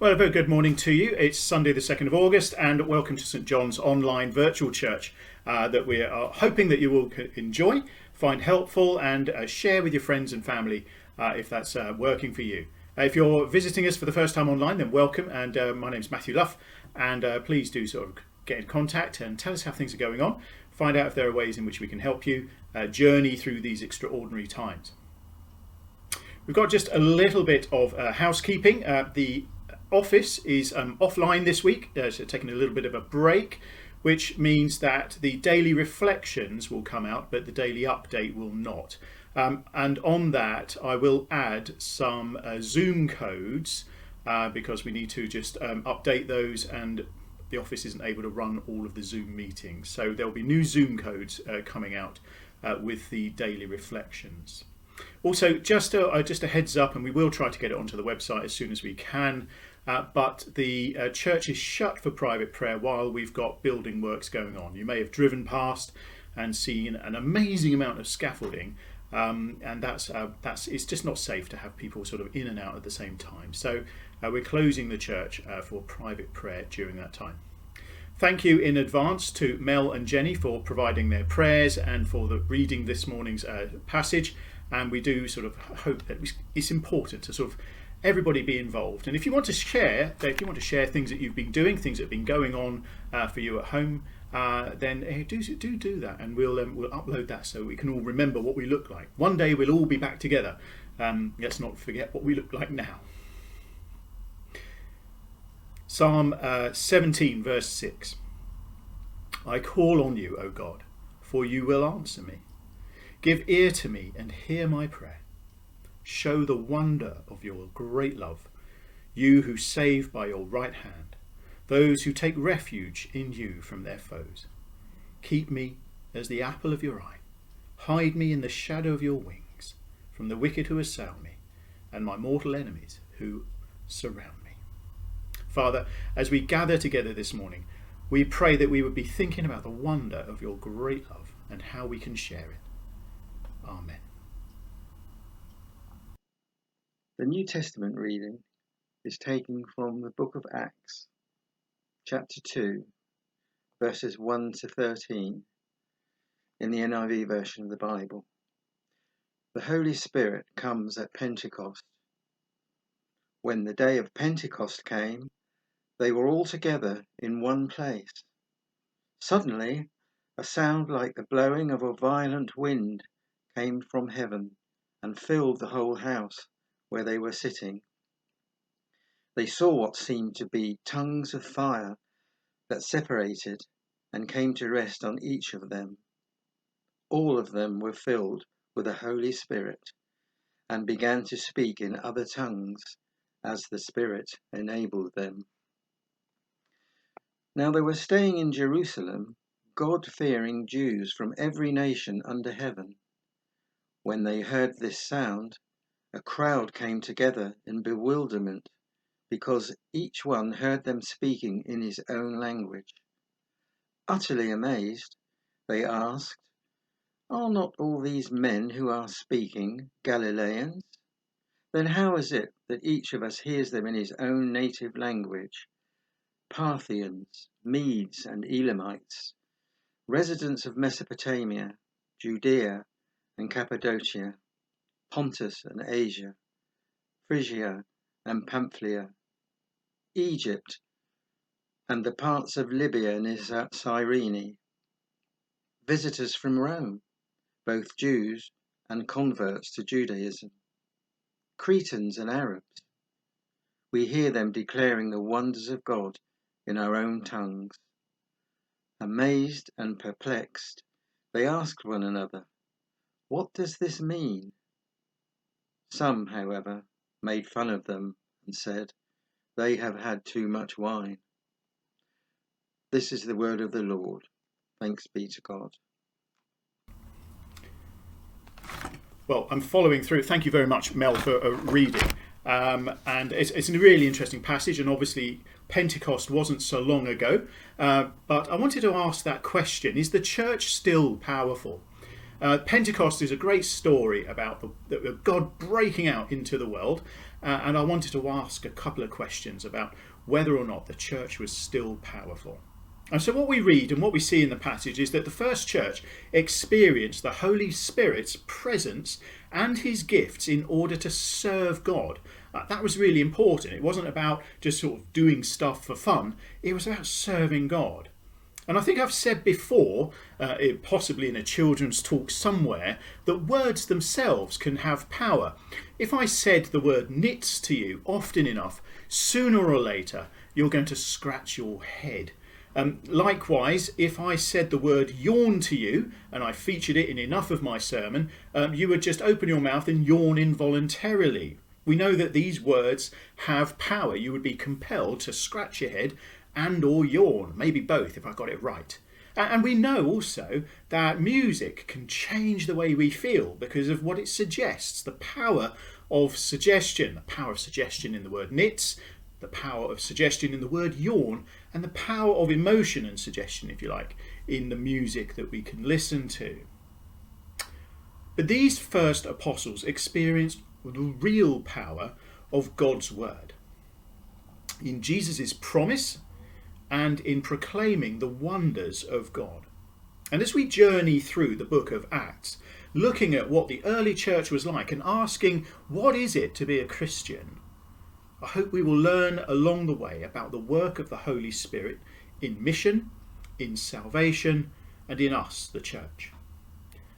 Well, a very good morning to you. It's Sunday, the 2nd of August, and welcome to St John's online virtual church uh, that we are hoping that you will enjoy, find helpful, and uh, share with your friends and family uh, if that's uh, working for you. Uh, if you're visiting us for the first time online, then welcome. And uh, my name is Matthew Luff, and please do sort of get in contact and tell us how things are going on. Find out if there are ways in which we can help you journey through these extraordinary times. We've got just a little bit of housekeeping. The office is um, offline this week, uh, so taking a little bit of a break, which means that the daily reflections will come out, but the daily update will not. Um, and on that, I will add some uh, Zoom codes uh, because we need to just um, update those and the office isn't able to run all of the Zoom meetings. So there'll be new Zoom codes uh, coming out with the daily reflections. Also, just a, uh, just a heads up, and we will try to get it onto the website as soon as we can. Uh, but the uh, church is shut for private prayer while we've got building works going on. You may have driven past and seen an amazing amount of scaffolding, um, and that's uh, that's it's just not safe to have people sort of in and out at the same time. So uh, we're closing the church uh, for private prayer during that time. Thank you in advance to Mel and Jenny for providing their prayers and for the reading this morning's passage and we do sort of hope that it's important to sort of everybody be involved. And if you want to share, if you want to share things that you've been doing, things that have been going on uh, for you at home, uh, then uh, do do do that, and we'll um, we'll upload that so we can all remember what we look like. One day we'll all be back together. Um, let's not forget what we look like now. Psalm uh, 17, verse 6. I call on you, O God, for you will answer me. Give ear to me and hear my prayer. Show the wonder of your great love, you who save by your right hand, those who take refuge in you from their foes. Keep me as the apple of your eye. Hide me in the shadow of your wings from the wicked who assail me and my mortal enemies who surround me. Father, as we gather together this morning, we pray that we would be thinking about the wonder of your great love and how we can share it. Amen. The New Testament reading is taken from the book of Acts, chapter 2, verses 1 to 13, in the NIV version of the Bible. The Holy Spirit comes at Pentecost. When the day of Pentecost came, they were all together in one place. Suddenly, a sound like the blowing of a violent wind came from heaven and filled the whole house where they were sitting. They saw what seemed to be tongues of fire that separated and came to rest on each of them. All of them were filled with the Holy Spirit and began to speak in other tongues as the Spirit enabled them. Now there were staying in Jerusalem God fearing Jews from every nation under heaven. When they heard this sound, a crowd came together in bewilderment because each one heard them speaking in his own language. Utterly amazed, they asked, Are not all these men who are speaking Galileans? Then how is it that each of us hears them in his own native language? Parthians, Medes, and Elamites, residents of Mesopotamia, Judea, and Cappadocia, Pontus and Asia, Phrygia and Pamphylia, Egypt, and the parts of Libya near Cyrene, visitors from Rome, both Jews and converts to Judaism, Cretans and Arabs. We hear them declaring the wonders of God in our own tongues. Amazed and perplexed, they asked one another, what does this mean? Some, however, made fun of them and said, They have had too much wine. This is the word of the Lord. Thanks be to God. Well, I'm following through. Thank you very much, Mel, for uh, reading. Um, and it's, it's, a really interesting passage, and obviously Pentecost wasn't so long ago. Uh, but I wanted to ask that question Is the church still powerful? Uh, Pentecost is a great story about the, the, God breaking out into the world, uh, and I wanted to ask a couple of questions about whether or not the church was still powerful. And so, what we read and what we see in the passage is that the first church experienced the Holy Spirit's presence and his gifts in order to serve God. Uh, that was really important. It wasn't about just sort of doing stuff for fun, it was about serving God. And I think I've said before, uh, possibly in a children's talk somewhere, that words themselves can have power. If I said the word nits to you often enough, sooner or later you're going to scratch your head. Um, likewise, if I said the word yawn to you, and I featured it in enough of my sermon, um, you would just open your mouth and yawn involuntarily. We know that these words have power. You would be compelled to scratch your head and or yawn, maybe both if I got it right. And we know also that music can change the way we feel because of what it suggests, the power of suggestion, the power of suggestion in the word nits, the power of suggestion in the word yawn, and the power of emotion and suggestion, if you like, in the music that we can listen to. But these first apostles experienced the real power of God's word. In Jesus' promise and in proclaiming the wonders of God. And as we journey through the book of Acts, looking at what the early church was like and asking, what is it to be a Christian? I hope we will learn along the way about the work of the Holy Spirit in mission, in salvation, and in us, the church.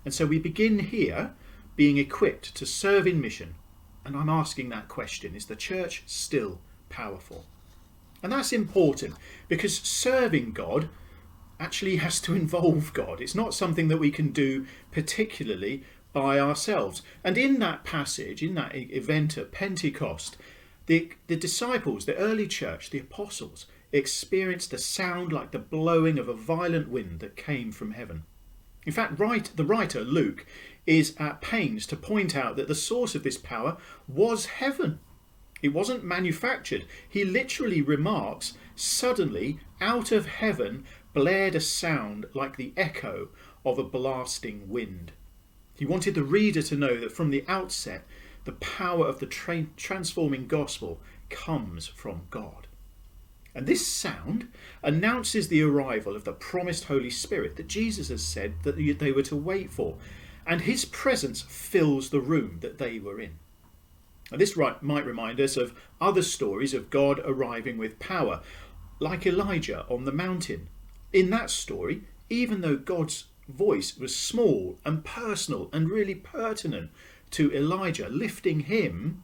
And so we begin here being equipped to serve in mission. And I'm asking that question is the church still powerful? And that's important because serving God actually has to involve God. It's not something that we can do particularly by ourselves. And in that passage, in that event at Pentecost, the, the disciples, the early church, the apostles, experienced a sound like the blowing of a violent wind that came from heaven. In fact, the writer, Luke, is at pains to point out that the source of this power was heaven. It wasn't manufactured. He literally remarks, suddenly out of heaven blared a sound like the echo of a blasting wind. He wanted the reader to know that from the outset, the power of the tra- transforming gospel comes from God. And this sound announces the arrival of the promised Holy Spirit that Jesus has said that they were to wait for, and his presence fills the room that they were in. This might remind us of other stories of God arriving with power, like Elijah on the mountain. In that story, even though God's voice was small and personal and really pertinent to Elijah, lifting him,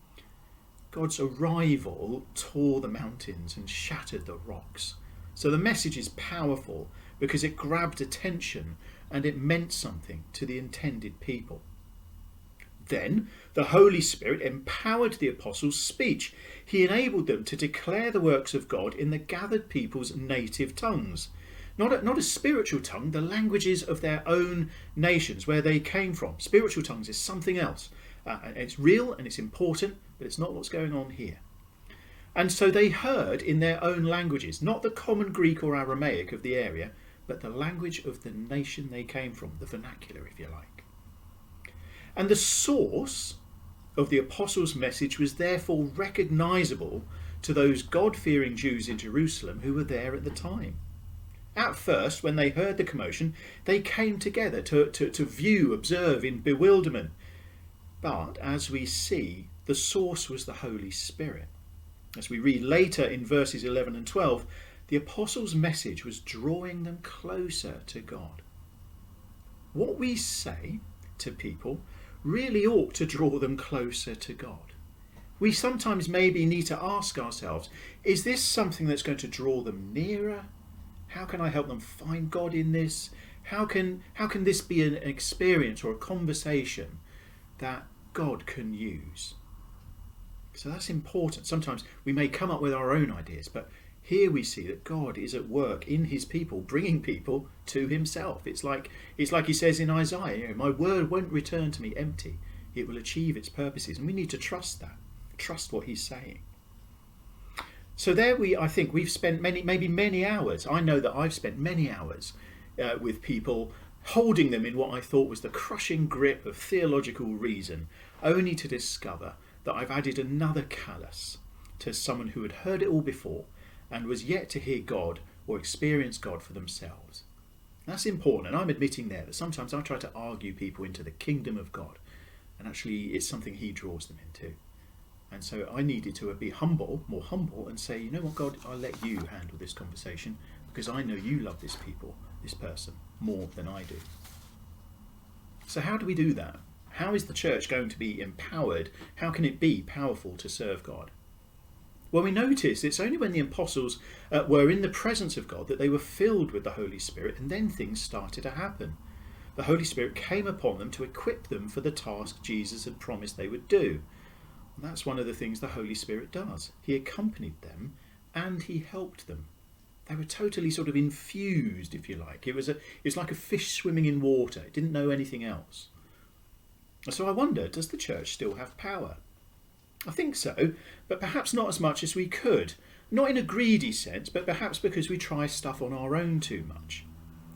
God's arrival tore the mountains and shattered the rocks. So the message is powerful because it grabbed attention and it meant something to the intended people. Then the Holy Spirit empowered the apostles' speech. He enabled them to declare the works of God in the gathered people's native tongues. Not a, not a spiritual tongue, the languages of their own nations, where they came from. Spiritual tongues is something else. Uh, it's real and it's important, but it's not what's going on here. And so they heard in their own languages, not the common Greek or Aramaic of the area, but the language of the nation they came from, the vernacular, if you like. And the source of the apostles' message was therefore recognizable to those God fearing Jews in Jerusalem who were there at the time. At first, when they heard the commotion, they came together to, to, to view, observe in bewilderment. But as we see, the source was the Holy Spirit. As we read later in verses 11 and 12, the apostles' message was drawing them closer to God. What we say to people really ought to draw them closer to God. We sometimes maybe need to ask ourselves is this something that's going to draw them nearer? How can I help them find God in this? How can, how can this be an experience or a conversation that God can use? So that's important. Sometimes we may come up with our own ideas, but here we see that God is at work in his people, bringing people to himself. It's like, it's like he says in Isaiah, you know, My word won't return to me empty, it will achieve its purposes. And we need to trust that, trust what he's saying. So there we, I think we've spent many, maybe many hours. I know that I've spent many hours uh, with people holding them in what I thought was the crushing grip of theological reason, only to discover that I've added another callus to someone who had heard it all before and was yet to hear God or experience God for themselves. That's important, and I'm admitting there that sometimes I try to argue people into the kingdom of God, and actually it's something He draws them into. And so I needed to be humble, more humble, and say, you know what, God, I'll let you handle this conversation because I know you love this people, this person, more than I do. So, how do we do that? How is the church going to be empowered? How can it be powerful to serve God? Well, we notice it's only when the apostles uh, were in the presence of God that they were filled with the Holy Spirit, and then things started to happen. The Holy Spirit came upon them to equip them for the task Jesus had promised they would do. And that's one of the things the Holy Spirit does. He accompanied them and he helped them. They were totally sort of infused, if you like. It was a, it was like a fish swimming in water. It didn't know anything else. So I wonder, does the church still have power? I think so, but perhaps not as much as we could. Not in a greedy sense, but perhaps because we try stuff on our own too much.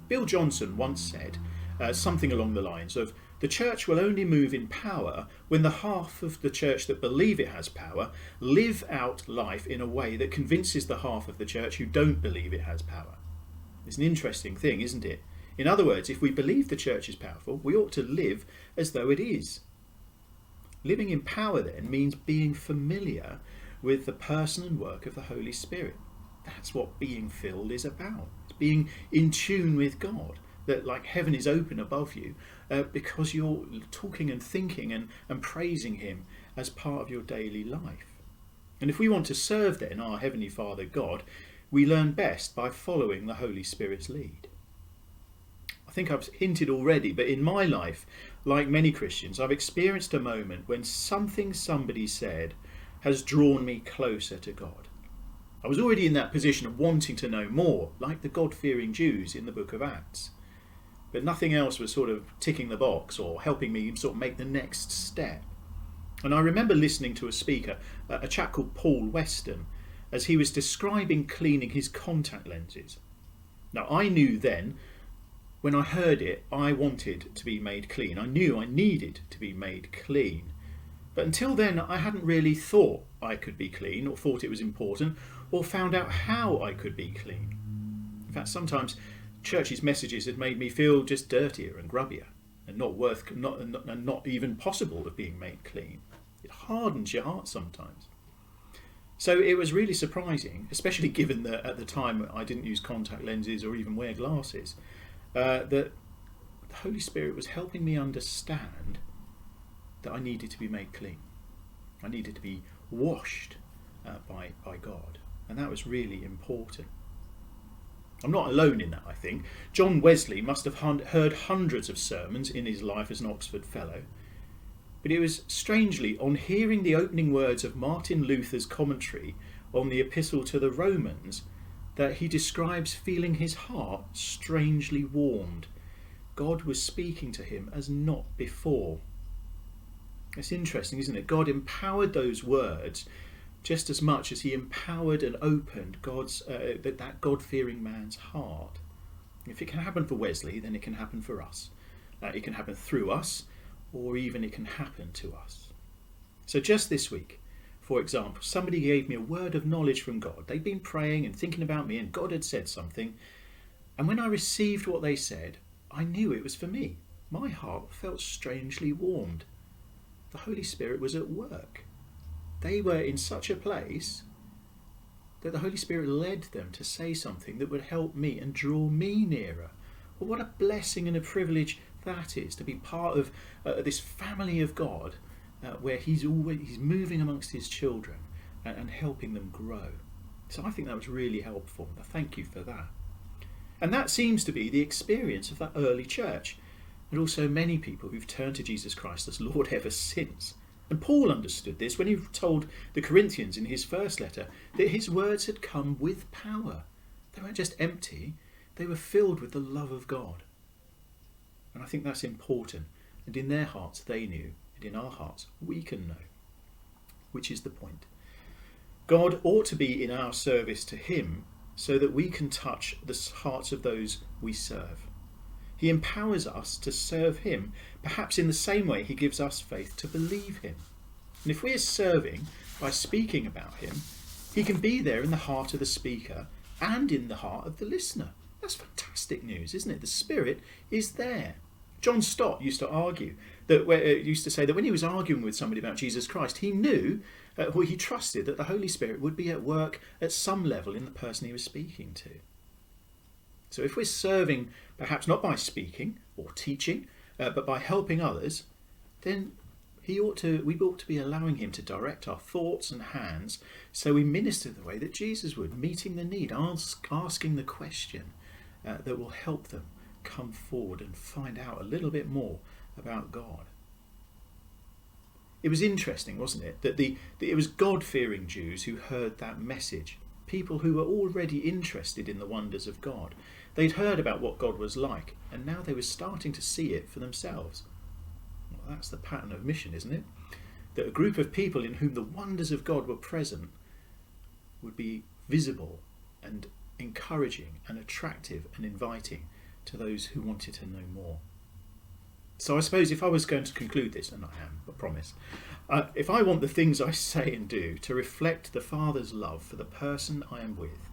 Bill Johnson once said uh, something along the lines of the church will only move in power when the half of the church that believe it has power live out life in a way that convinces the half of the church who don't believe it has power. It's an interesting thing, isn't it? In other words, if we believe the church is powerful, we ought to live as though it is. Living in power then means being familiar with the person and work of the Holy Spirit. That's what being filled is about. It's being in tune with God, that like heaven is open above you uh, because you're talking and thinking and, and praising Him as part of your daily life. And if we want to serve then our Heavenly Father God, we learn best by following the Holy Spirit's lead. I think I've hinted already, but in my life, like many Christians, I've experienced a moment when something somebody said has drawn me closer to God. I was already in that position of wanting to know more, like the God fearing Jews in the book of Acts. But nothing else was sort of ticking the box or helping me sort of make the next step. And I remember listening to a speaker, a chap called Paul Weston, as he was describing cleaning his contact lenses. Now, I knew then when I heard it, I wanted to be made clean. I knew I needed to be made clean. But until then, I hadn't really thought I could be clean, or thought it was important, or found out how I could be clean. In fact, sometimes church's messages had made me feel just dirtier and grubbier, and not worth, not, and not even possible of being made clean. It hardens your heart sometimes. So it was really surprising, especially given that at the time I didn't use contact lenses or even wear glasses, uh, that the Holy Spirit was helping me understand that I needed to be made clean. I needed to be washed uh, by, by God. And that was really important. I'm not alone in that, I think. John Wesley must have heard hundreds of sermons in his life as an Oxford Fellow. But it was strangely on hearing the opening words of Martin Luther's commentary on the Epistle to the Romans that he describes feeling his heart strangely warmed. God was speaking to him as not before. It's interesting, isn't it? God empowered those words just as much as he empowered and opened God's uh, that God-fearing man's heart. If it can happen for Wesley, then it can happen for us. Uh, it can happen through us, or even it can happen to us. So just this week, for example, somebody gave me a word of knowledge from God. They'd been praying and thinking about me, and God had said something. And when I received what they said, I knew it was for me. My heart felt strangely warmed. The Holy Spirit was at work. They were in such a place that the Holy Spirit led them to say something that would help me and draw me nearer. Well, what a blessing and a privilege that is to be part of uh, this family of God uh, where he's always he's moving amongst his children and, and helping them grow. So I think that was really helpful. Thank you for that. And that seems to be the experience of that early church, and also many people who've turned to Jesus Christ as Lord ever since. And Paul understood this when he told the Corinthians in his first letter that his words had come with power. They weren't just empty, they were filled with the love of God. And I think that's important. And in their hearts, they knew and in our hearts we can know. Which is the point. God ought to be in our service to Him so that we can touch the hearts of those we serve. He empowers us to serve Him, perhaps in the same way He gives us faith to believe Him. And if we're serving by speaking about him, he can be there in the heart of the speaker and in the heart of the listener. That's fantastic news, isn't it? The Spirit is there. John Stott used to argue that, uh, used to say that when he was arguing with somebody about Jesus Christ, he knew, uh, or he trusted that the Holy Spirit would be at work at some level in the person he was speaking to. So if we're serving, perhaps not by speaking or teaching, uh, but by helping others, then he ought to, we ought to be allowing him to direct our thoughts and hands so we minister the way that Jesus would, meeting the need, ask, asking the question uh, that will help them come forward and find out a little bit more about God. It was interesting, wasn't it, that the, that it was God fearing Jews who heard that message. People who were already interested in the wonders of God. They'd heard about what God was like, and now they were starting to see it for themselves. Well, that's the pattern of mission, isn't it? That a group of people in whom the wonders of God were present would be visible and encouraging and attractive and inviting to those who wanted to know more. So I suppose if I was going to conclude this, and I am, I promise, uh, if I want the things I say and do to reflect the Father's love for the person I am with,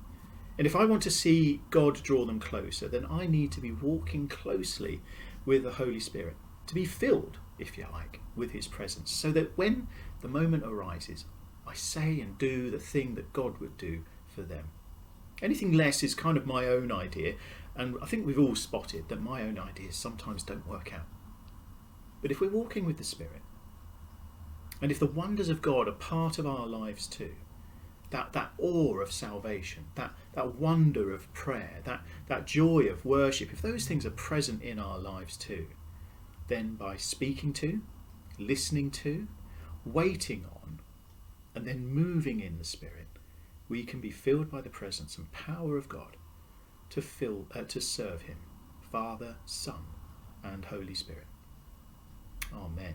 and if I want to see God draw them closer, then I need to be walking closely with the Holy Spirit, to be filled, if you like, with His presence, so that when the moment arises, I say and do the thing that God would do for them. Anything less is kind of my own idea, and I think we've all spotted that my own ideas sometimes don't work out. But if we're walking with the Spirit, and if the wonders of God are part of our lives too, that, that awe of salvation, that, that wonder of prayer, that, that joy of worship, if those things are present in our lives too, then by speaking to, listening to, waiting on, and then moving in the Spirit, we can be filled by the presence and power of God to fill uh, to serve Him, Father, Son, and Holy Spirit. Amen.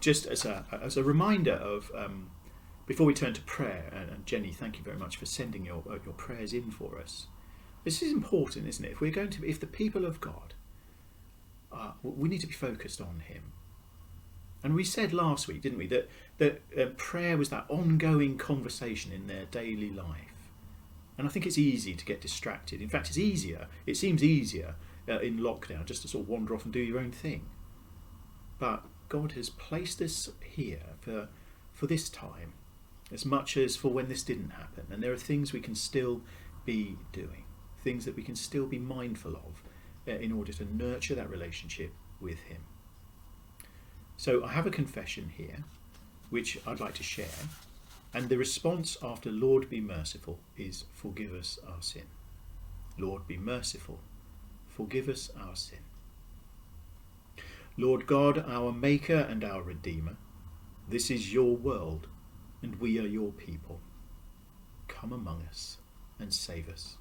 Just as a as a reminder of um, before we turn to prayer, and, Jenny, thank you very much for sending your uh, your prayers in for us. This is important, isn't it? If we're going to, if the people of God, uh, we need to be focused on Him. And we said last week, didn't we, that that uh, prayer was that ongoing conversation in their daily life. And I think it's easy to get distracted. In fact, it's easier. It seems easier uh, in lockdown just to sort of wander off and do your own thing. But God has placed us here for for this time, as much as for when this didn't happen. And there are things we can still be doing, things that we can still be mindful of uh, in order to nurture that relationship with Him. So I have a confession here, which I'd like to share. And the response after Lord be merciful is forgive us our sin. Lord be merciful, forgive us our sin. Lord God, our Maker and our Redeemer, this is your world, and we are your people. Come among us and save us.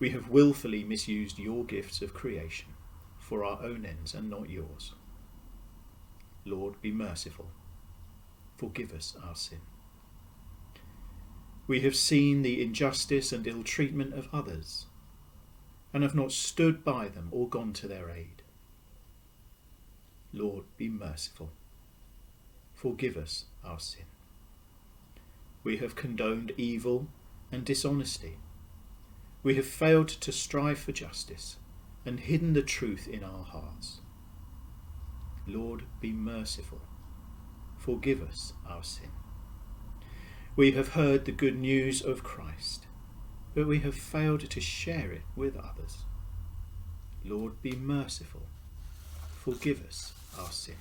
We have wilfully misused your gifts of creation for our own ends and not yours. Lord, be merciful. Forgive us our sin. We have seen the injustice and ill treatment of others, and have not stood by them or gone to their aid. Lord, be merciful. Forgive us our sin. We have condoned evil and dishonesty. We have failed to strive for justice and hidden the truth in our hearts. Lord, be merciful. Forgive us our sin. We have heard the good news of Christ, but we have failed to share it with others. Lord, be merciful. Forgive us our sin.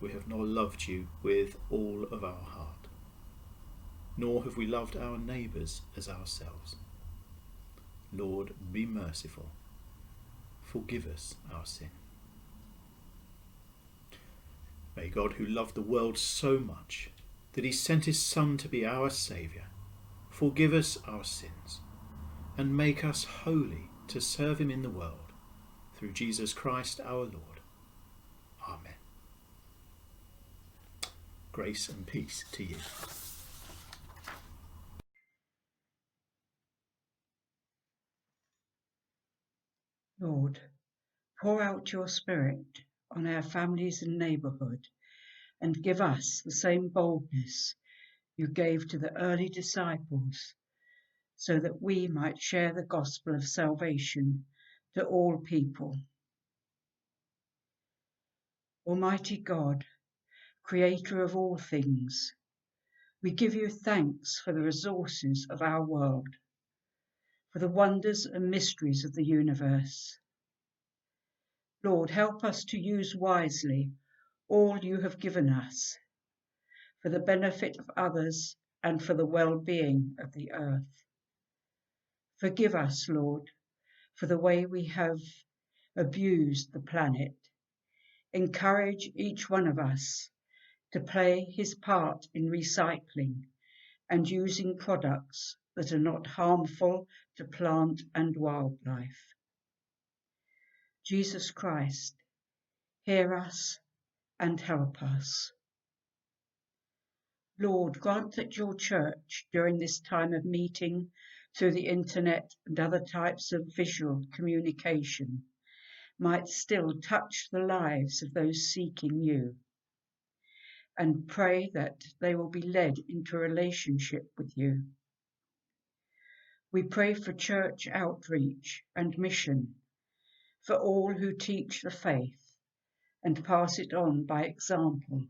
We have not loved you with all of our heart, nor have we loved our neighbours as ourselves. Lord, be merciful. Forgive us our sin. May God, who loved the world so much that he sent his Son to be our Saviour, forgive us our sins and make us holy to serve him in the world through Jesus Christ our Lord. Amen. Grace and peace to you. Lord, pour out your Spirit on our families and neighbourhood and give us the same boldness you gave to the early disciples so that we might share the gospel of salvation to all people. Almighty God, Creator of all things, we give you thanks for the resources of our world, for the wonders and mysteries of the universe. Lord, help us to use wisely all you have given us for the benefit of others and for the well-being of the earth. Forgive us, Lord, for the way we have abused the planet. Encourage each one of us to play his part in recycling and using products that are not harmful to plant and wildlife. Jesus Christ, hear us and help us. Lord, grant that your church, during this time of meeting through the internet and other types of visual communication, might still touch the lives of those seeking you and pray that they will be led into relationship with you. We pray for church outreach and mission, for all who teach the faith and pass it on by example,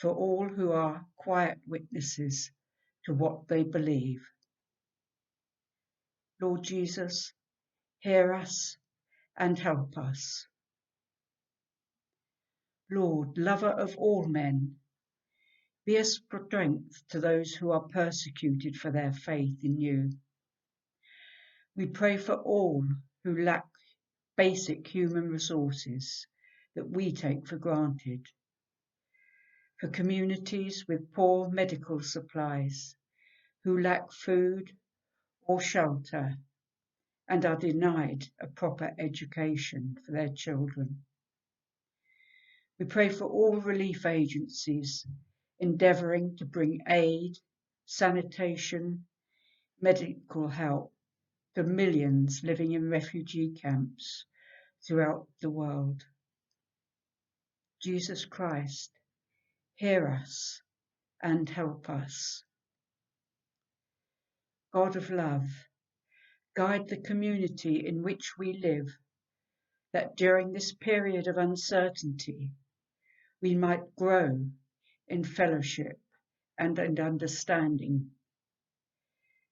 for all who are quiet witnesses to what they believe. Lord Jesus, hear us and help us. Lord, lover of all men, be a strength to those who are persecuted for their faith in you. We pray for all who lack basic human resources that we take for granted, for communities with poor medical supplies who lack food or shelter and are denied a proper education for their children. We pray for all relief agencies endeavouring to bring aid, sanitation, medical help to millions living in refugee camps throughout the world. Jesus Christ, hear us and help us. God of love, guide the community in which we live, that during this period of uncertainty, we might grow in fellowship and in understanding.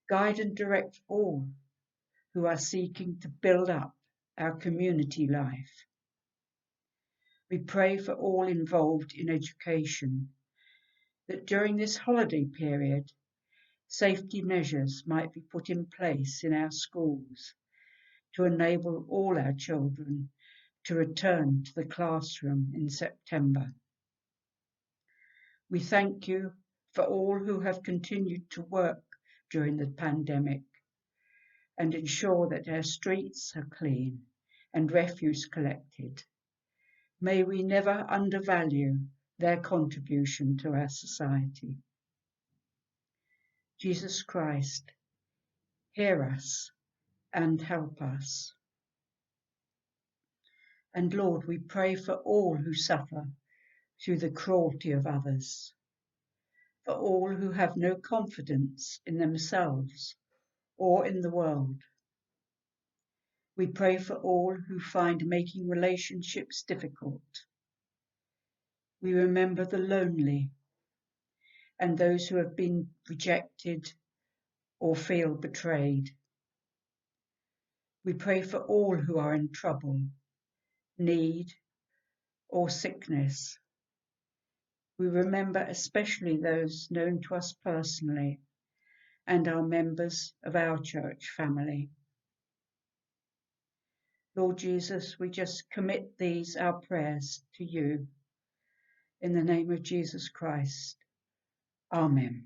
Guide and direct all who are seeking to build up our community life. We pray for all involved in education that during this holiday period, safety measures might be put in place in our schools to enable all our children to return to the classroom in September. We thank you for all who have continued to work during the pandemic and ensure that our streets are clean and refuse collected. May we never undervalue their contribution to our society. Jesus Christ, hear us and help us. And Lord, we pray for all who suffer through the cruelty of others, for all who have no confidence in themselves or in the world. We pray for all who find making relationships difficult. We remember the lonely and those who have been rejected or feel betrayed. We pray for all who are in trouble, need, or sickness. We remember especially those known to us personally and our members of our church family. Lord Jesus, we just commit these, our prayers, to you. In the name of Jesus Christ. Amen.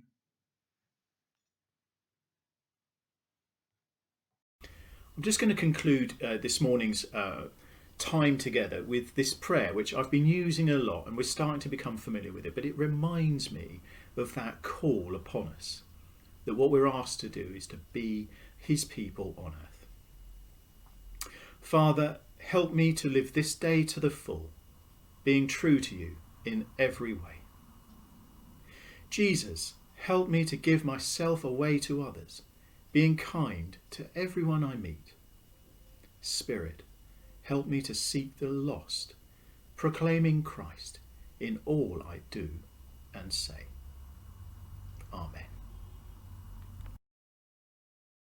I'm just going to conclude uh, this morning's uh, time together with this prayer, which I've been using a lot and we're starting to become familiar with it, but it reminds me of that call upon us that what we're asked to do is to be His people on earth. Father, help me to live this day to the full, being true to you in every way. Jesus, help me to give myself away to others, being kind to everyone I meet. Spirit, help me to seek the lost, proclaiming Christ in all I do and say. Amen.